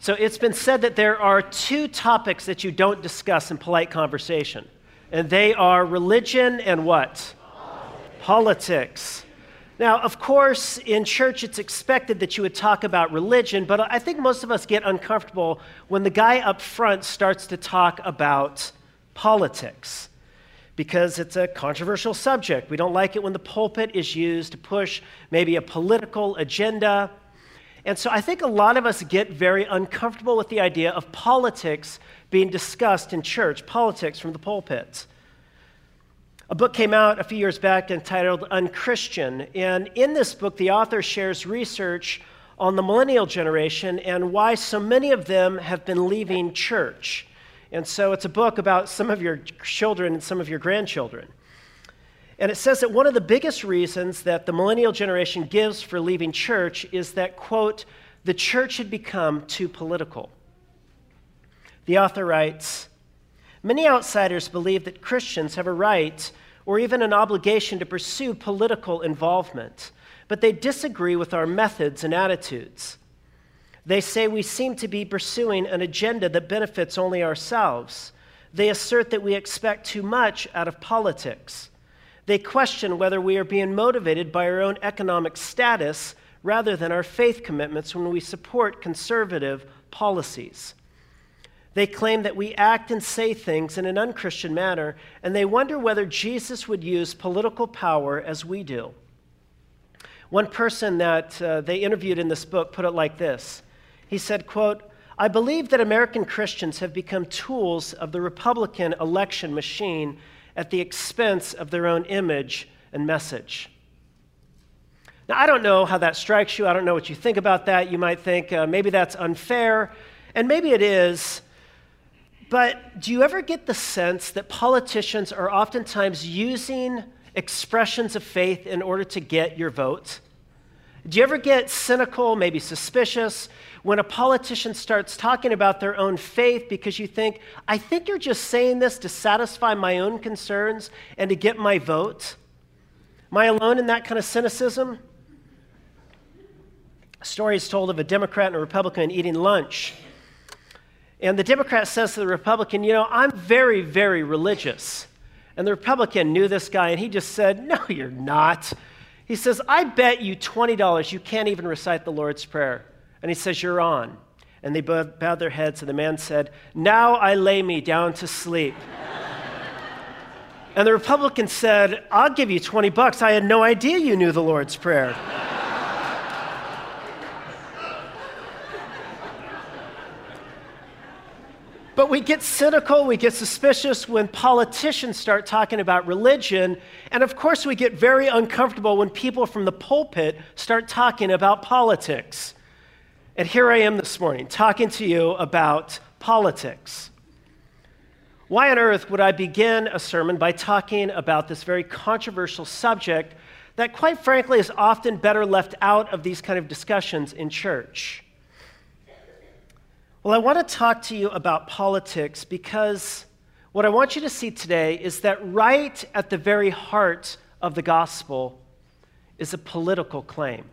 So it's been said that there are two topics that you don't discuss in polite conversation, and they are religion and what? Politics. Politics. Now, of course, in church it's expected that you would talk about religion, but I think most of us get uncomfortable when the guy up front starts to talk about politics because it's a controversial subject. We don't like it when the pulpit is used to push maybe a political agenda. And so I think a lot of us get very uncomfortable with the idea of politics being discussed in church, politics from the pulpit. A book came out a few years back entitled Unchristian. And in this book, the author shares research on the millennial generation and why so many of them have been leaving church. And so it's a book about some of your children and some of your grandchildren. And it says that one of the biggest reasons that the millennial generation gives for leaving church is that, quote, the church had become too political. The author writes Many outsiders believe that Christians have a right or even an obligation to pursue political involvement, but they disagree with our methods and attitudes. They say we seem to be pursuing an agenda that benefits only ourselves. They assert that we expect too much out of politics. They question whether we are being motivated by our own economic status rather than our faith commitments when we support conservative policies. They claim that we act and say things in an unchristian manner, and they wonder whether Jesus would use political power as we do. One person that uh, they interviewed in this book put it like this He said, quote, I believe that American Christians have become tools of the Republican election machine at the expense of their own image and message. Now, I don't know how that strikes you. I don't know what you think about that. You might think uh, maybe that's unfair, and maybe it is. But do you ever get the sense that politicians are oftentimes using expressions of faith in order to get your vote? Do you ever get cynical, maybe suspicious, when a politician starts talking about their own faith because you think, I think you're just saying this to satisfy my own concerns and to get my vote? Am I alone in that kind of cynicism? A story is told of a Democrat and a Republican eating lunch. And the Democrat says to the Republican, You know, I'm very, very religious. And the Republican knew this guy and he just said, No, you're not. He says, I bet you $20 you can't even recite the Lord's Prayer. And he says, You're on. And they bowed their heads, and the man said, Now I lay me down to sleep. and the Republican said, I'll give you 20 bucks. I had no idea you knew the Lord's Prayer. But we get cynical, we get suspicious when politicians start talking about religion. And of course, we get very uncomfortable when people from the pulpit start talking about politics. And here I am this morning talking to you about politics. Why on earth would I begin a sermon by talking about this very controversial subject that, quite frankly, is often better left out of these kind of discussions in church? Well, I want to talk to you about politics because what I want you to see today is that right at the very heart of the gospel is a political claim.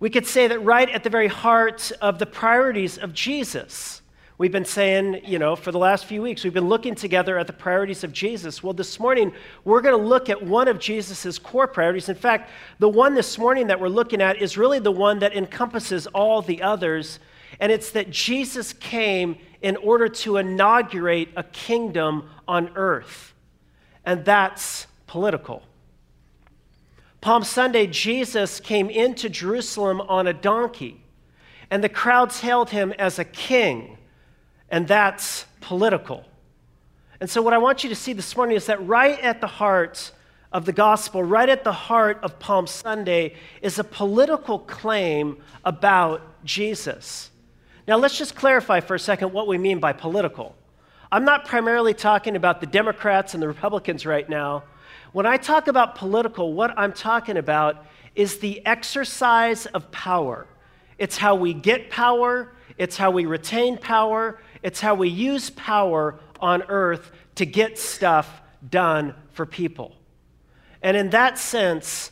We could say that right at the very heart of the priorities of Jesus We've been saying, you know, for the last few weeks, we've been looking together at the priorities of Jesus. Well, this morning, we're going to look at one of Jesus' core priorities. In fact, the one this morning that we're looking at is really the one that encompasses all the others. And it's that Jesus came in order to inaugurate a kingdom on earth. And that's political. Palm Sunday, Jesus came into Jerusalem on a donkey, and the crowds hailed him as a king and that's political. And so, what I want you to see this morning is that right at the heart of the gospel, right at the heart of Palm Sunday, is a political claim about Jesus. Now, let's just clarify for a second what we mean by political. I'm not primarily talking about the Democrats and the Republicans right now. When I talk about political, what I'm talking about is the exercise of power. It's how we get power, it's how we retain power, it's how we use power on earth to get stuff done for people. And in that sense,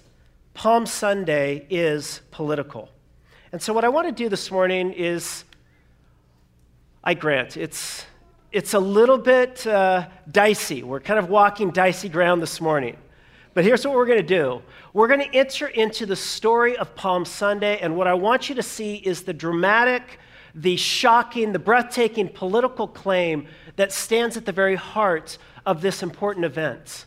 Palm Sunday is political. And so, what I want to do this morning is I grant it's, it's a little bit uh, dicey. We're kind of walking dicey ground this morning. But here's what we're going to do we're going to enter into the story of Palm Sunday, and what I want you to see is the dramatic, the shocking, the breathtaking political claim that stands at the very heart of this important event.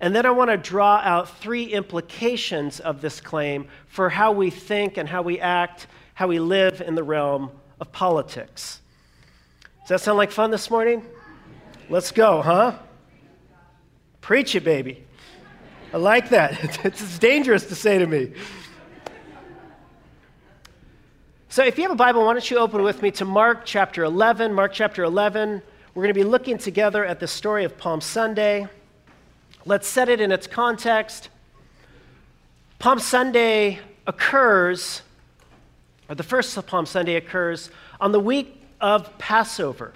And then I want to draw out three implications of this claim for how we think and how we act, how we live in the realm of politics. Does that sound like fun this morning? Let's go, huh? Preach it, baby. I like that. It's dangerous to say to me. So, if you have a Bible, why don't you open with me to Mark chapter 11? Mark chapter 11. We're going to be looking together at the story of Palm Sunday. Let's set it in its context. Palm Sunday occurs, or the first Palm Sunday occurs on the week of Passover.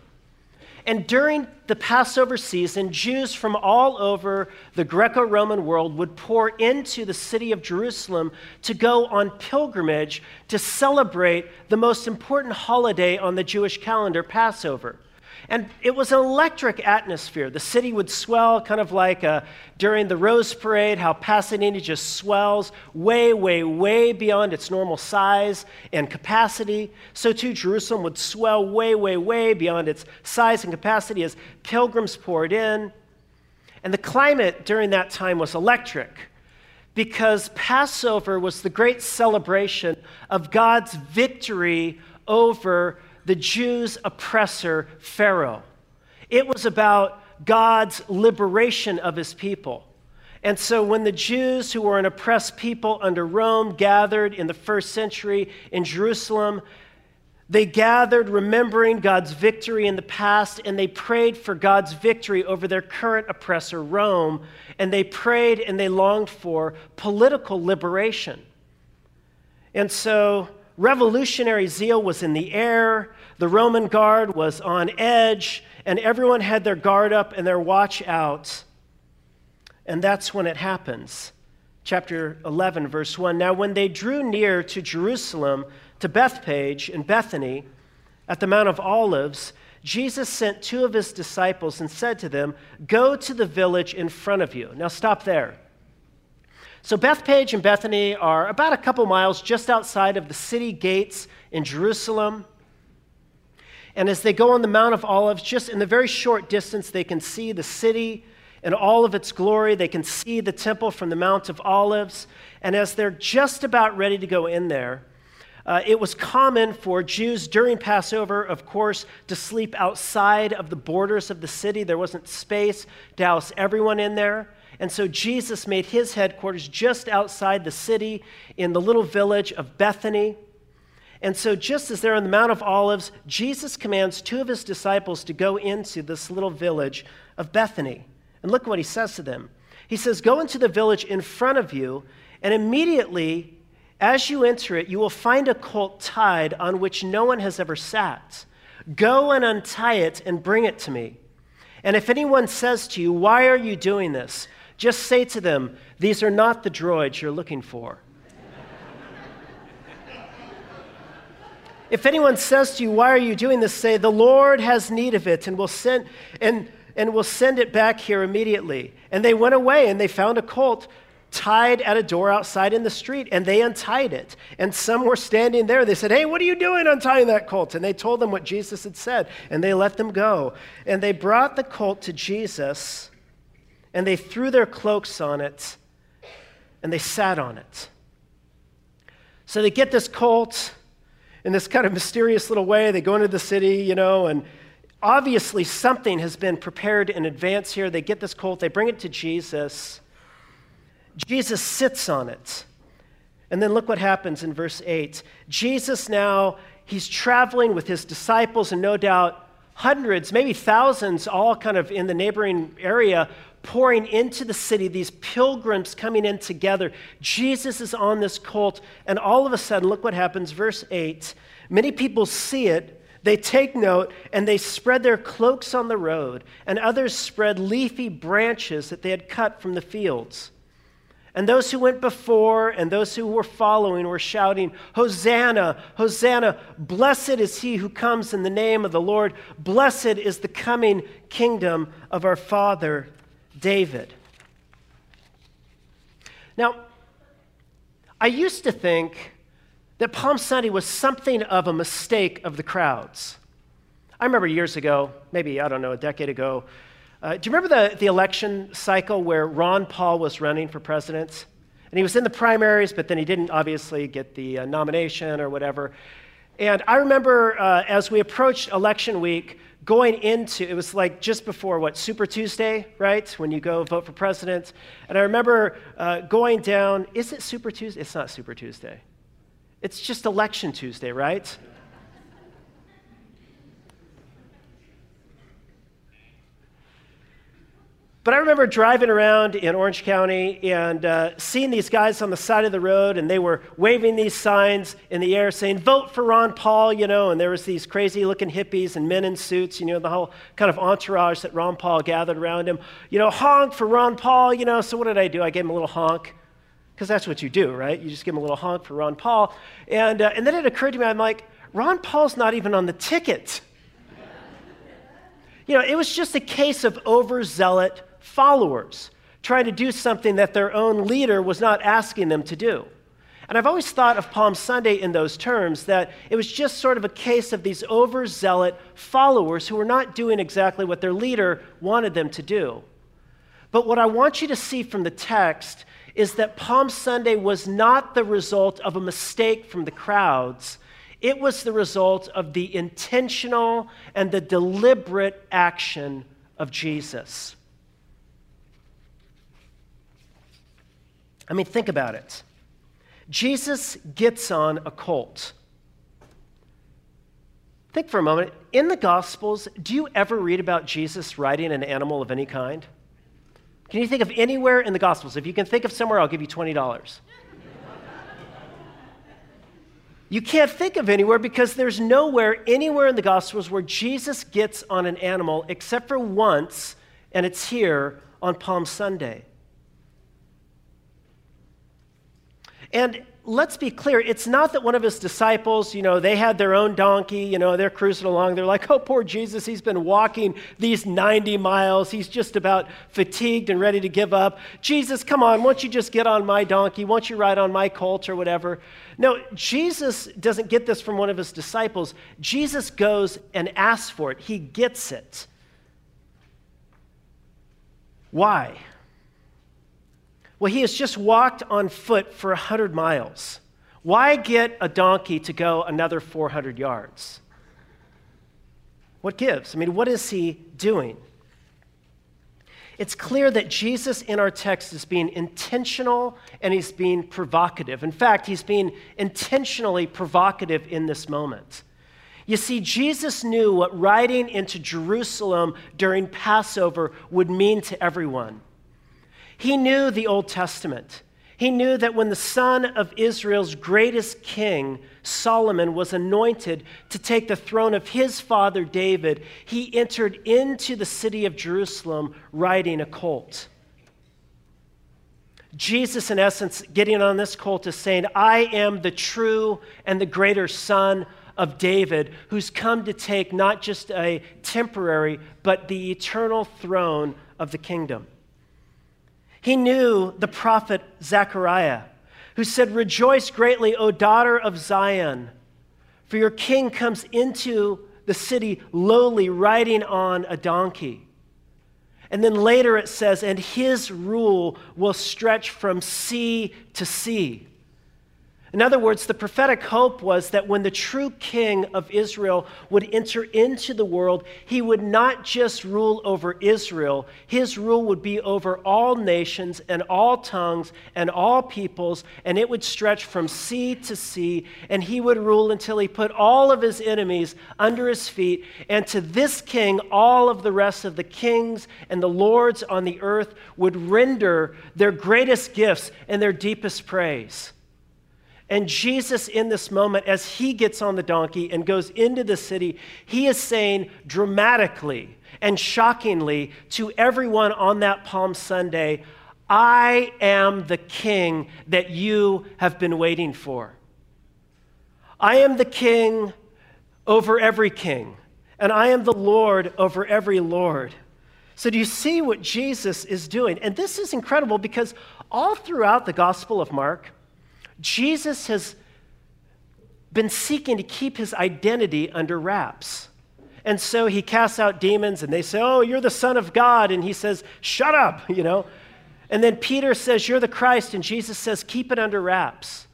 And during the Passover season, Jews from all over the Greco Roman world would pour into the city of Jerusalem to go on pilgrimage to celebrate the most important holiday on the Jewish calendar, Passover. And it was an electric atmosphere. The city would swell, kind of like uh, during the Rose Parade, how Pasadena just swells way, way, way beyond its normal size and capacity. So too, Jerusalem would swell way, way, way beyond its size and capacity as pilgrims poured in. And the climate during that time was electric because Passover was the great celebration of God's victory over the Jews' oppressor, Pharaoh. It was about God's liberation of his people. And so, when the Jews, who were an oppressed people under Rome, gathered in the first century in Jerusalem, they gathered remembering God's victory in the past, and they prayed for God's victory over their current oppressor, Rome. And they prayed and they longed for political liberation. And so, revolutionary zeal was in the air. The Roman guard was on edge, and everyone had their guard up and their watch out. And that's when it happens. Chapter 11, verse 1. Now, when they drew near to Jerusalem, to Bethphage and Bethany, at the Mount of Olives, Jesus sent two of his disciples and said to them, Go to the village in front of you. Now, stop there. So, Bethphage and Bethany are about a couple miles just outside of the city gates in Jerusalem. And as they go on the Mount of Olives, just in the very short distance, they can see the city and all of its glory. They can see the temple from the Mount of Olives. And as they're just about ready to go in there, uh, it was common for Jews during Passover, of course, to sleep outside of the borders of the city. There wasn't space to house everyone in there. And so Jesus made his headquarters just outside the city in the little village of Bethany. And so, just as they're on the Mount of Olives, Jesus commands two of his disciples to go into this little village of Bethany. And look what he says to them. He says, Go into the village in front of you, and immediately as you enter it, you will find a colt tied on which no one has ever sat. Go and untie it and bring it to me. And if anyone says to you, Why are you doing this? just say to them, These are not the droids you're looking for. If anyone says to you, Why are you doing this? say, The Lord has need of it, and will send, and, and will send it back here immediately. And they went away, and they found a colt tied at a door outside in the street, and they untied it. And some were standing there. They said, Hey, what are you doing untying that colt? And they told them what Jesus had said, and they let them go. And they brought the colt to Jesus, and they threw their cloaks on it, and they sat on it. So they get this colt in this kind of mysterious little way. They go into the city, you know, and obviously something has been prepared in advance here. They get this colt, they bring it to Jesus. Jesus sits on it. And then look what happens in verse 8. Jesus now, he's traveling with his disciples, and no doubt hundreds, maybe thousands, all kind of in the neighboring area, pouring into the city, these pilgrims coming in together. Jesus is on this colt, and all of a sudden, look what happens. Verse 8 Many people see it, they take note, and they spread their cloaks on the road, and others spread leafy branches that they had cut from the fields. And those who went before and those who were following were shouting, Hosanna, Hosanna, blessed is he who comes in the name of the Lord. Blessed is the coming kingdom of our father David. Now, I used to think that Palm Sunday was something of a mistake of the crowds. I remember years ago, maybe, I don't know, a decade ago, uh, do you remember the, the election cycle where Ron Paul was running for president? And he was in the primaries, but then he didn't obviously get the uh, nomination or whatever. And I remember uh, as we approached election week, going into it was like just before what super tuesday right? When you go vote for president. And i remember uh, going down is it super tuesday? It's not super tuesday. It's just election tuesday right But I remember driving around in Orange County and uh, seeing these guys on the side of the road, and they were waving these signs in the air saying, Vote for Ron Paul, you know, and there was these crazy looking hippies and men in suits, you know, the whole kind of entourage that Ron Paul gathered around him. You know, honk for Ron Paul, you know. So what did I do? I gave him a little honk, because that's what you do, right? You just give him a little honk for Ron Paul. And, uh, and then it occurred to me, I'm like, Ron Paul's not even on the ticket. you know, it was just a case of overzealot followers, trying to do something that their own leader was not asking them to do. And I've always thought of Palm Sunday in those terms that it was just sort of a case of these overzealot followers who were not doing exactly what their leader wanted them to do. But what I want you to see from the text is that Palm Sunday was not the result of a mistake from the crowds. It was the result of the intentional and the deliberate action of Jesus. I mean, think about it. Jesus gets on a colt. Think for a moment. In the Gospels, do you ever read about Jesus riding an animal of any kind? Can you think of anywhere in the Gospels? If you can think of somewhere, I'll give you $20. you can't think of anywhere because there's nowhere anywhere in the Gospels where Jesus gets on an animal except for once, and it's here on Palm Sunday. And let's be clear, it's not that one of his disciples, you know, they had their own donkey, you know, they're cruising along. They're like, oh, poor Jesus, he's been walking these 90 miles. He's just about fatigued and ready to give up. Jesus, come on, won't you just get on my donkey? Won't you ride on my colt or whatever? No, Jesus doesn't get this from one of his disciples. Jesus goes and asks for it, he gets it. Why? Well, he has just walked on foot for 100 miles. Why get a donkey to go another 400 yards? What gives? I mean, what is he doing? It's clear that Jesus in our text is being intentional and he's being provocative. In fact, he's being intentionally provocative in this moment. You see, Jesus knew what riding into Jerusalem during Passover would mean to everyone. He knew the Old Testament. He knew that when the son of Israel's greatest king, Solomon, was anointed to take the throne of his father David, he entered into the city of Jerusalem riding a colt. Jesus, in essence, getting on this colt is saying, I am the true and the greater son of David who's come to take not just a temporary, but the eternal throne of the kingdom. He knew the prophet Zechariah, who said, Rejoice greatly, O daughter of Zion, for your king comes into the city lowly, riding on a donkey. And then later it says, And his rule will stretch from sea to sea. In other words, the prophetic hope was that when the true king of Israel would enter into the world, he would not just rule over Israel, his rule would be over all nations and all tongues and all peoples, and it would stretch from sea to sea, and he would rule until he put all of his enemies under his feet. And to this king, all of the rest of the kings and the lords on the earth would render their greatest gifts and their deepest praise. And Jesus, in this moment, as he gets on the donkey and goes into the city, he is saying dramatically and shockingly to everyone on that Palm Sunday, I am the king that you have been waiting for. I am the king over every king, and I am the Lord over every Lord. So, do you see what Jesus is doing? And this is incredible because all throughout the Gospel of Mark, Jesus has been seeking to keep his identity under wraps. And so he casts out demons, and they say, Oh, you're the Son of God. And he says, Shut up, you know. And then Peter says, You're the Christ. And Jesus says, Keep it under wraps.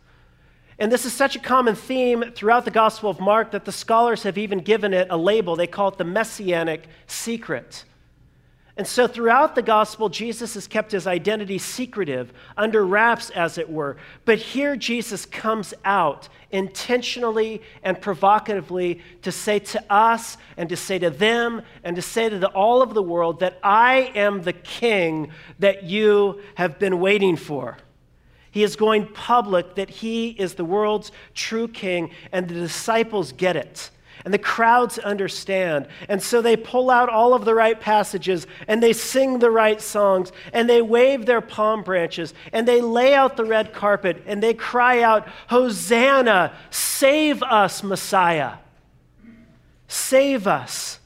And this is such a common theme throughout the Gospel of Mark that the scholars have even given it a label. They call it the messianic secret. And so throughout the gospel, Jesus has kept his identity secretive, under wraps, as it were. But here, Jesus comes out intentionally and provocatively to say to us and to say to them and to say to the, all of the world that I am the king that you have been waiting for. He is going public that he is the world's true king, and the disciples get it. And the crowds understand. And so they pull out all of the right passages and they sing the right songs and they wave their palm branches and they lay out the red carpet and they cry out, Hosanna, save us, Messiah. Save us.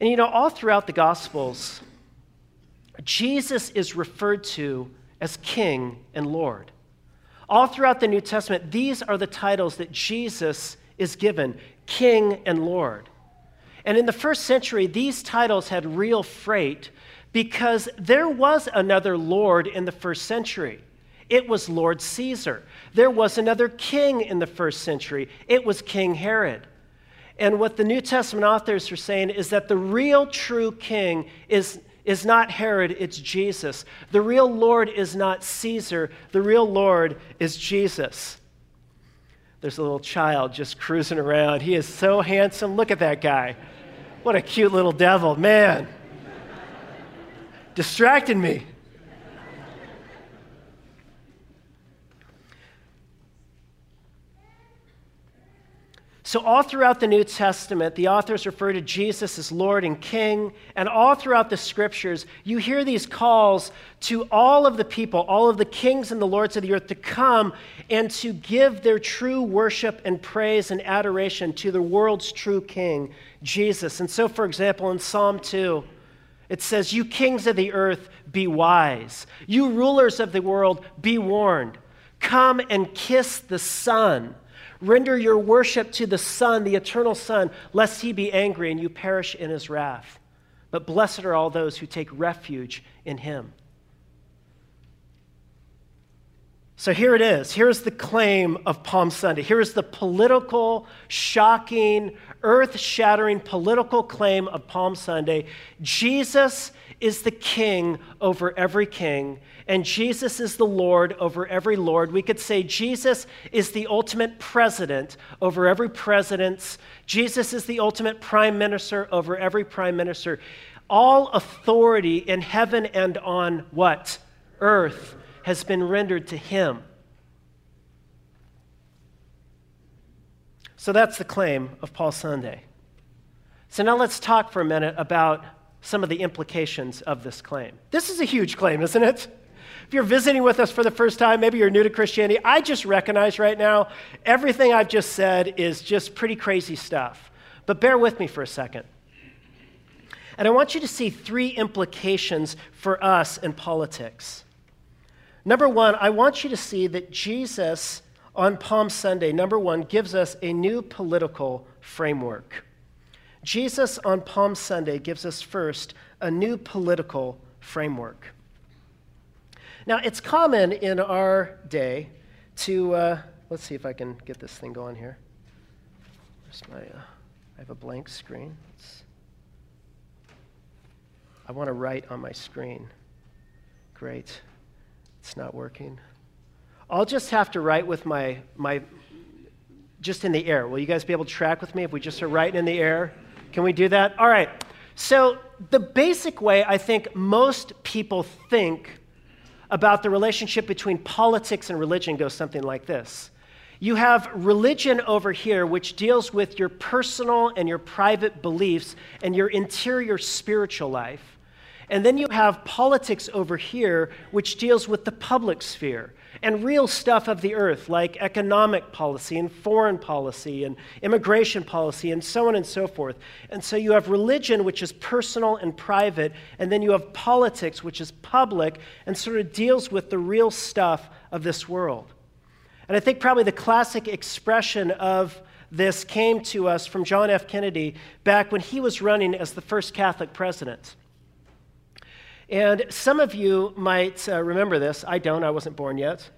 And you know, all throughout the Gospels, Jesus is referred to as King and Lord. All throughout the New Testament, these are the titles that Jesus is given King and Lord. And in the first century, these titles had real freight because there was another Lord in the first century. It was Lord Caesar. There was another king in the first century. It was King Herod. And what the New Testament authors are saying is that the real true king is is not Herod, it's Jesus. The real Lord is not Caesar, the real Lord is Jesus. There's a little child just cruising around. He is so handsome. Look at that guy. What a cute little devil, man. Distracted me. So, all throughout the New Testament, the authors refer to Jesus as Lord and King. And all throughout the scriptures, you hear these calls to all of the people, all of the kings and the lords of the earth, to come and to give their true worship and praise and adoration to the world's true King, Jesus. And so, for example, in Psalm 2, it says, You kings of the earth, be wise. You rulers of the world, be warned. Come and kiss the Son Render your worship to the Son, the eternal Son, lest he be angry and you perish in his wrath. But blessed are all those who take refuge in him. So here it is. Here's the claim of Palm Sunday. Here's the political, shocking, earth shattering political claim of Palm Sunday. Jesus is the king over every king, and Jesus is the Lord over every Lord. We could say Jesus is the ultimate president over every president. Jesus is the ultimate prime minister over every prime minister. All authority in heaven and on what? Earth has been rendered to him. So that's the claim of Palm Sunday. So now let's talk for a minute about some of the implications of this claim. This is a huge claim, isn't it? If you're visiting with us for the first time, maybe you're new to Christianity, I just recognize right now everything I've just said is just pretty crazy stuff. But bear with me for a second. And I want you to see three implications for us in politics. Number one, I want you to see that Jesus on Palm Sunday, number one, gives us a new political framework. Jesus on Palm Sunday gives us first a new political framework. Now, it's common in our day to, uh, let's see if I can get this thing going here. Where's my, uh, I have a blank screen. Let's, I want to write on my screen. Great. It's not working. I'll just have to write with my, my just in the air. Will you guys be able to track with me if we just are writing in the air? Can we do that? All right. So, the basic way I think most people think about the relationship between politics and religion goes something like this You have religion over here, which deals with your personal and your private beliefs and your interior spiritual life. And then you have politics over here, which deals with the public sphere and real stuff of the earth, like economic policy and foreign policy and immigration policy and so on and so forth. And so you have religion, which is personal and private, and then you have politics, which is public and sort of deals with the real stuff of this world. And I think probably the classic expression of this came to us from John F. Kennedy back when he was running as the first Catholic president. And some of you might uh, remember this. I don't, I wasn't born yet.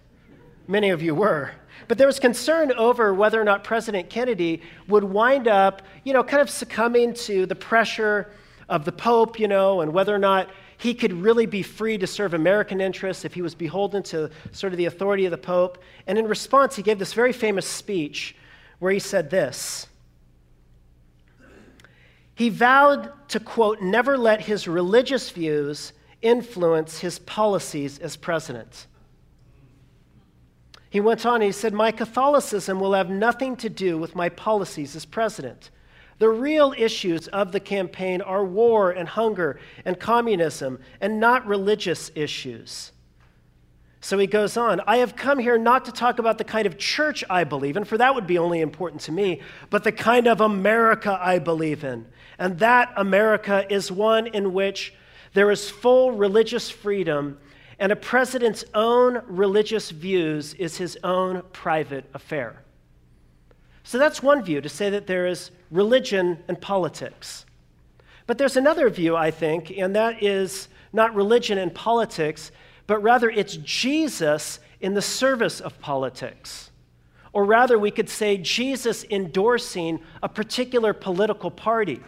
Many of you were. But there was concern over whether or not President Kennedy would wind up, you know, kind of succumbing to the pressure of the Pope, you know, and whether or not he could really be free to serve American interests if he was beholden to sort of the authority of the Pope. And in response, he gave this very famous speech where he said this. He vowed to, quote, never let his religious views influence his policies as president. He went on, he said, My Catholicism will have nothing to do with my policies as president. The real issues of the campaign are war and hunger and communism and not religious issues. So he goes on, I have come here not to talk about the kind of church I believe in, for that would be only important to me, but the kind of America I believe in. And that America is one in which there is full religious freedom, and a president's own religious views is his own private affair. So that's one view to say that there is religion and politics. But there's another view, I think, and that is not religion and politics, but rather it's Jesus in the service of politics. Or rather, we could say Jesus endorsing a particular political party.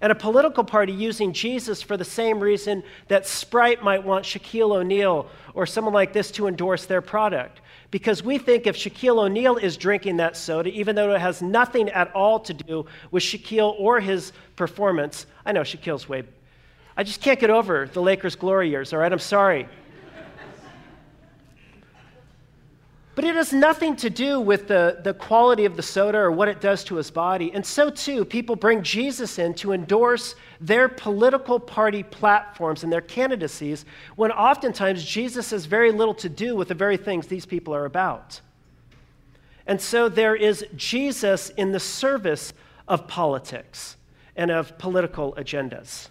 And a political party using Jesus for the same reason that Sprite might want Shaquille O'Neal or someone like this to endorse their product because we think if Shaquille O'Neal is drinking that soda, even though it has nothing at all to do with Shaquille or his performance, I know Shaquille's way. I just can't get over the Lakers' glory years, all right? I'm sorry. But it has nothing to do with the, the quality of the soda or what it does to his body. And so, too, people bring Jesus in to endorse their political party platforms and their candidacies when oftentimes Jesus has very little to do with the very things these people are about. And so there is Jesus in the service of politics and of political agendas.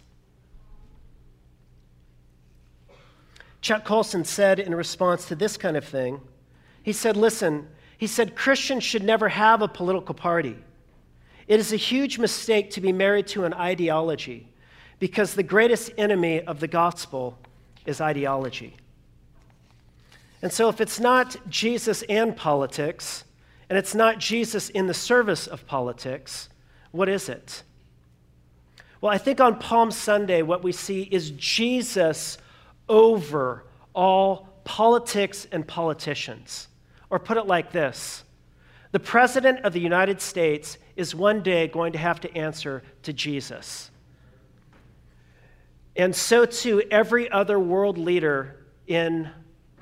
Chuck Colson said in response to this kind of thing, he said, Listen, he said, Christians should never have a political party. It is a huge mistake to be married to an ideology because the greatest enemy of the gospel is ideology. And so, if it's not Jesus and politics, and it's not Jesus in the service of politics, what is it? Well, I think on Palm Sunday, what we see is Jesus over all politics and politicians. Or put it like this The President of the United States is one day going to have to answer to Jesus. And so too, every other world leader in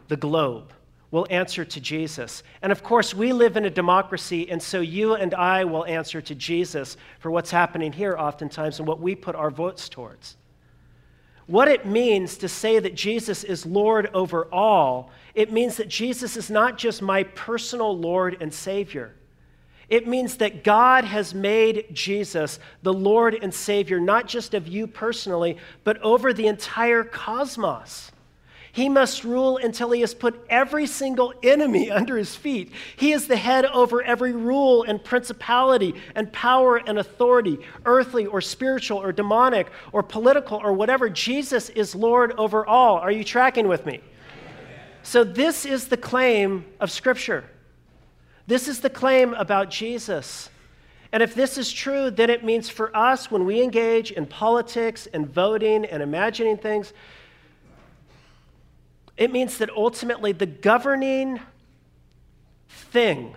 the globe will answer to Jesus. And of course, we live in a democracy, and so you and I will answer to Jesus for what's happening here oftentimes and what we put our votes towards. What it means to say that Jesus is Lord over all, it means that Jesus is not just my personal Lord and Savior. It means that God has made Jesus the Lord and Savior, not just of you personally, but over the entire cosmos. He must rule until he has put every single enemy under his feet. He is the head over every rule and principality and power and authority, earthly or spiritual or demonic or political or whatever. Jesus is Lord over all. Are you tracking with me? So, this is the claim of Scripture. This is the claim about Jesus. And if this is true, then it means for us, when we engage in politics and voting and imagining things, it means that ultimately the governing thing,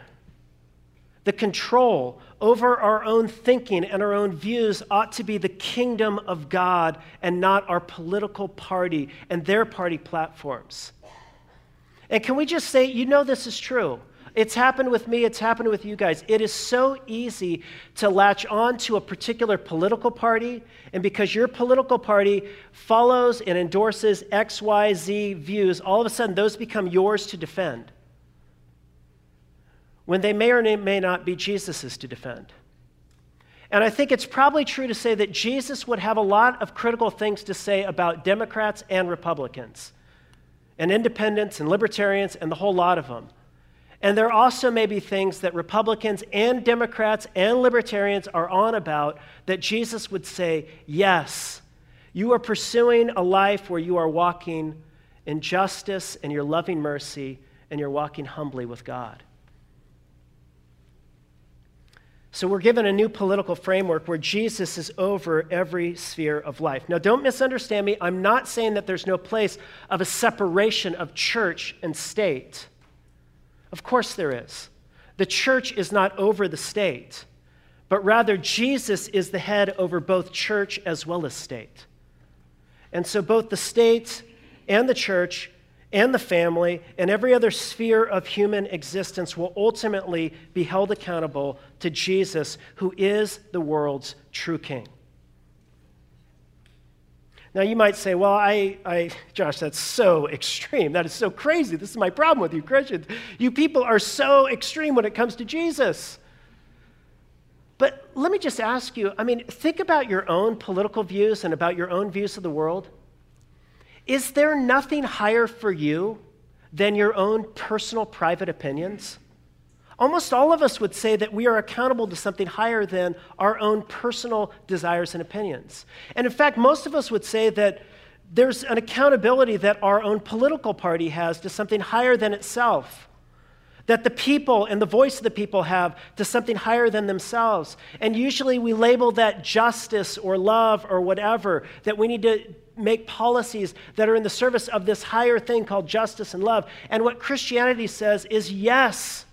the control over our own thinking and our own views ought to be the kingdom of God and not our political party and their party platforms. And can we just say, you know, this is true? It's happened with me, it's happened with you guys. It is so easy to latch on to a particular political party, and because your political party follows and endorses XYZ views, all of a sudden those become yours to defend. When they may or may not be Jesus's to defend. And I think it's probably true to say that Jesus would have a lot of critical things to say about Democrats and Republicans, and independents and libertarians, and the whole lot of them. And there also may be things that Republicans and Democrats and libertarians are on about that Jesus would say, Yes, you are pursuing a life where you are walking in justice and you're loving mercy and you're walking humbly with God. So we're given a new political framework where Jesus is over every sphere of life. Now, don't misunderstand me. I'm not saying that there's no place of a separation of church and state. Of course there is. The church is not over the state, but rather Jesus is the head over both church as well as state. And so both the state and the church and the family and every other sphere of human existence will ultimately be held accountable to Jesus, who is the world's true king. Now, you might say, well, I, I, Josh, that's so extreme. That is so crazy. This is my problem with you Christians. You people are so extreme when it comes to Jesus. But let me just ask you I mean, think about your own political views and about your own views of the world. Is there nothing higher for you than your own personal private opinions? Almost all of us would say that we are accountable to something higher than our own personal desires and opinions. And in fact, most of us would say that there's an accountability that our own political party has to something higher than itself. That the people and the voice of the people have to something higher than themselves. And usually we label that justice or love or whatever, that we need to make policies that are in the service of this higher thing called justice and love. And what Christianity says is yes,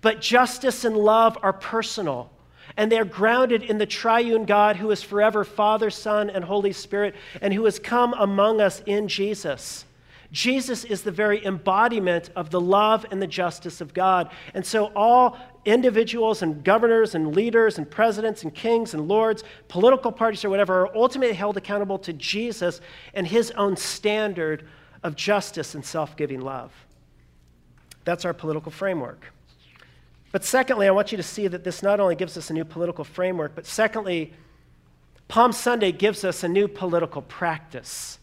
but justice and love are personal. And they're grounded in the triune God who is forever Father, Son, and Holy Spirit, and who has come among us in Jesus. Jesus is the very embodiment of the love and the justice of God. And so all individuals and governors and leaders and presidents and kings and lords, political parties or whatever, are ultimately held accountable to Jesus and his own standard of justice and self giving love. That's our political framework. But secondly, I want you to see that this not only gives us a new political framework, but secondly, Palm Sunday gives us a new political practice.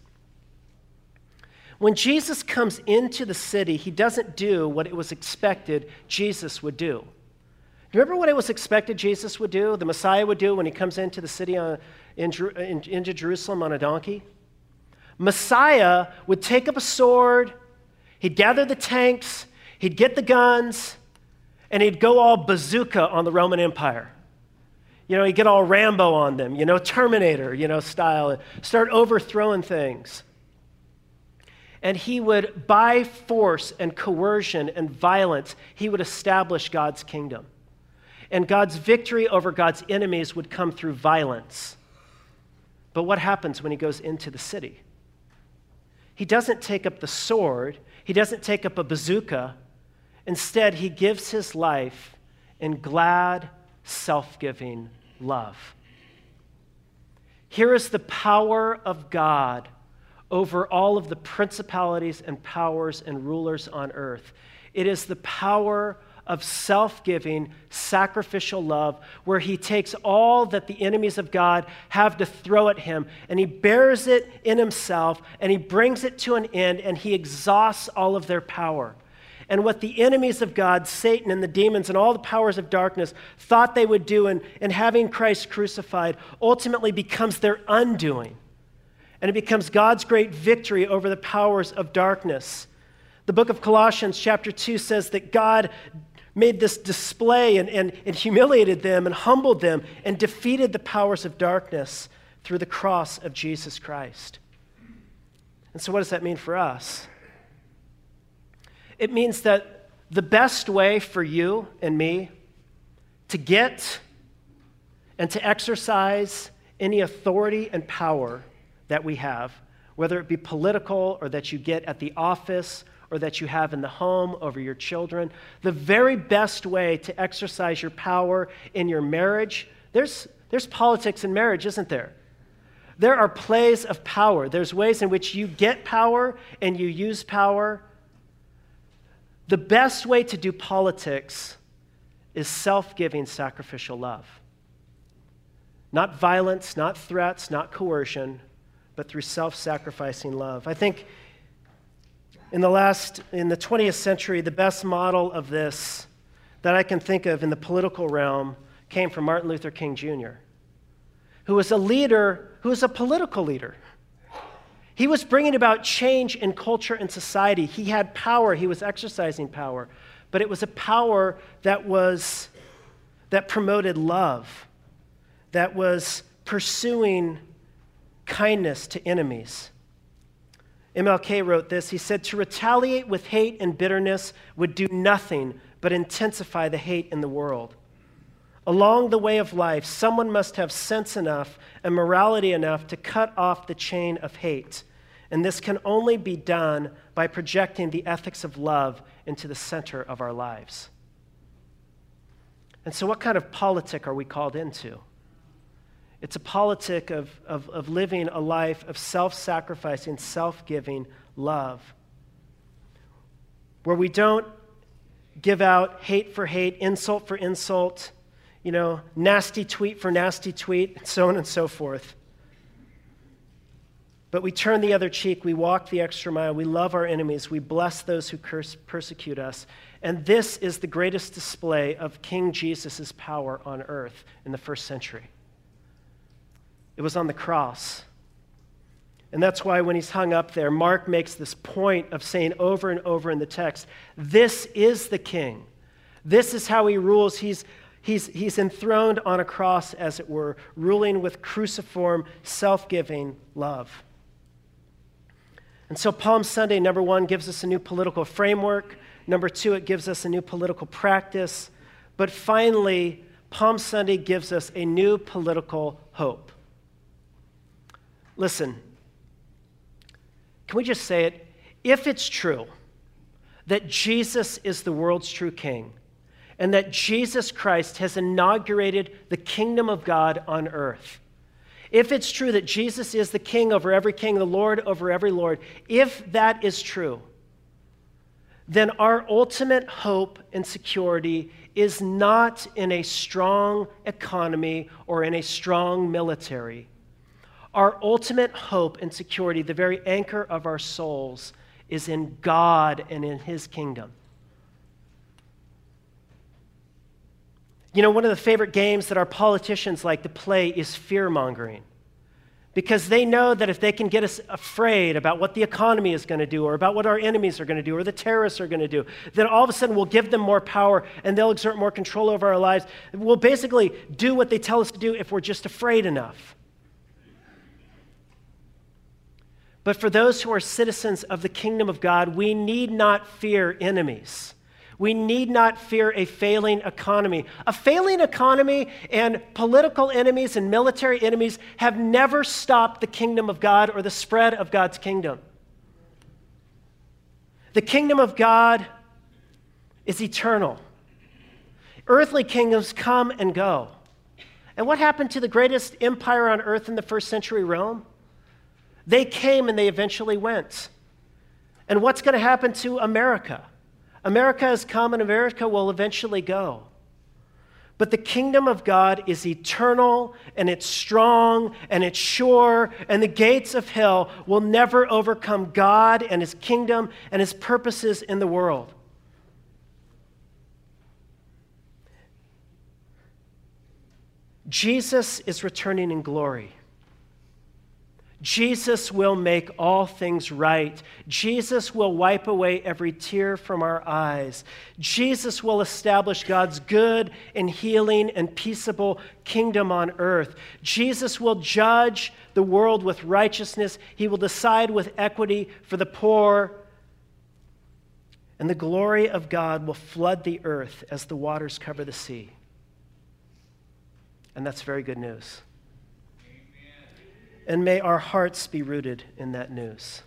When Jesus comes into the city, he doesn't do what it was expected Jesus would do. Remember what it was expected Jesus would do, the Messiah would do when he comes into the city on, in, in, into Jerusalem on a donkey? Messiah would take up a sword, he'd gather the tanks, he'd get the guns, and he'd go all bazooka on the Roman Empire. You know, he'd get all Rambo on them, you know, Terminator, you know, style, start overthrowing things. And he would, by force and coercion and violence, he would establish God's kingdom. And God's victory over God's enemies would come through violence. But what happens when he goes into the city? He doesn't take up the sword, he doesn't take up a bazooka. Instead, he gives his life in glad, self giving love. Here is the power of God over all of the principalities and powers and rulers on earth. It is the power of self giving, sacrificial love, where he takes all that the enemies of God have to throw at him and he bears it in himself and he brings it to an end and he exhausts all of their power. And what the enemies of God, Satan and the demons and all the powers of darkness, thought they would do in, in having Christ crucified ultimately becomes their undoing. And it becomes God's great victory over the powers of darkness. The book of Colossians, chapter 2, says that God made this display and, and, and humiliated them and humbled them and defeated the powers of darkness through the cross of Jesus Christ. And so, what does that mean for us? It means that the best way for you and me to get and to exercise any authority and power that we have, whether it be political or that you get at the office or that you have in the home over your children. The very best way to exercise your power in your marriage, there's, there's politics in marriage, isn't there? There are plays of power. There's ways in which you get power and you use power. The best way to do politics is self giving, sacrificial love. Not violence, not threats, not coercion, but through self sacrificing love. I think in the last, in the 20th century, the best model of this that I can think of in the political realm came from Martin Luther King Jr., who was a leader, who was a political leader. He was bringing about change in culture and society. He had power, he was exercising power, but it was a power that was that promoted love, that was pursuing kindness to enemies. MLK wrote this. He said, To retaliate with hate and bitterness would do nothing but intensify the hate in the world. Along the way of life, someone must have sense enough and morality enough to cut off the chain of hate. And this can only be done by projecting the ethics of love into the center of our lives. And so, what kind of politic are we called into? It's a politic of, of, of living a life of self sacrificing, self giving love, where we don't give out hate for hate, insult for insult, you know, nasty tweet for nasty tweet, and so on and so forth. But we turn the other cheek, we walk the extra mile, we love our enemies, we bless those who curse, persecute us. And this is the greatest display of King Jesus' power on earth in the first century. It was on the cross. And that's why when he's hung up there, Mark makes this point of saying over and over in the text, This is the king. This is how he rules. He's, he's, he's enthroned on a cross, as it were, ruling with cruciform, self giving love. And so, Palm Sunday, number one, gives us a new political framework. Number two, it gives us a new political practice. But finally, Palm Sunday gives us a new political hope. Listen, can we just say it? If it's true that Jesus is the world's true king, and that Jesus Christ has inaugurated the kingdom of God on earth, if it's true that Jesus is the king over every king, the Lord over every Lord, if that is true, then our ultimate hope and security is not in a strong economy or in a strong military. Our ultimate hope and security, the very anchor of our souls, is in God and in His kingdom. You know, one of the favorite games that our politicians like to play is fear mongering. Because they know that if they can get us afraid about what the economy is going to do, or about what our enemies are going to do, or the terrorists are going to do, then all of a sudden we'll give them more power and they'll exert more control over our lives. We'll basically do what they tell us to do if we're just afraid enough. But for those who are citizens of the kingdom of God, we need not fear enemies. We need not fear a failing economy. A failing economy and political enemies and military enemies have never stopped the kingdom of God or the spread of God's kingdom. The kingdom of God is eternal. Earthly kingdoms come and go. And what happened to the greatest empire on earth in the first century Rome? They came and they eventually went. And what's going to happen to America? America has come and America will eventually go. But the kingdom of God is eternal and it's strong and it's sure, and the gates of hell will never overcome God and his kingdom and his purposes in the world. Jesus is returning in glory. Jesus will make all things right. Jesus will wipe away every tear from our eyes. Jesus will establish God's good and healing and peaceable kingdom on earth. Jesus will judge the world with righteousness. He will decide with equity for the poor. And the glory of God will flood the earth as the waters cover the sea. And that's very good news and may our hearts be rooted in that news.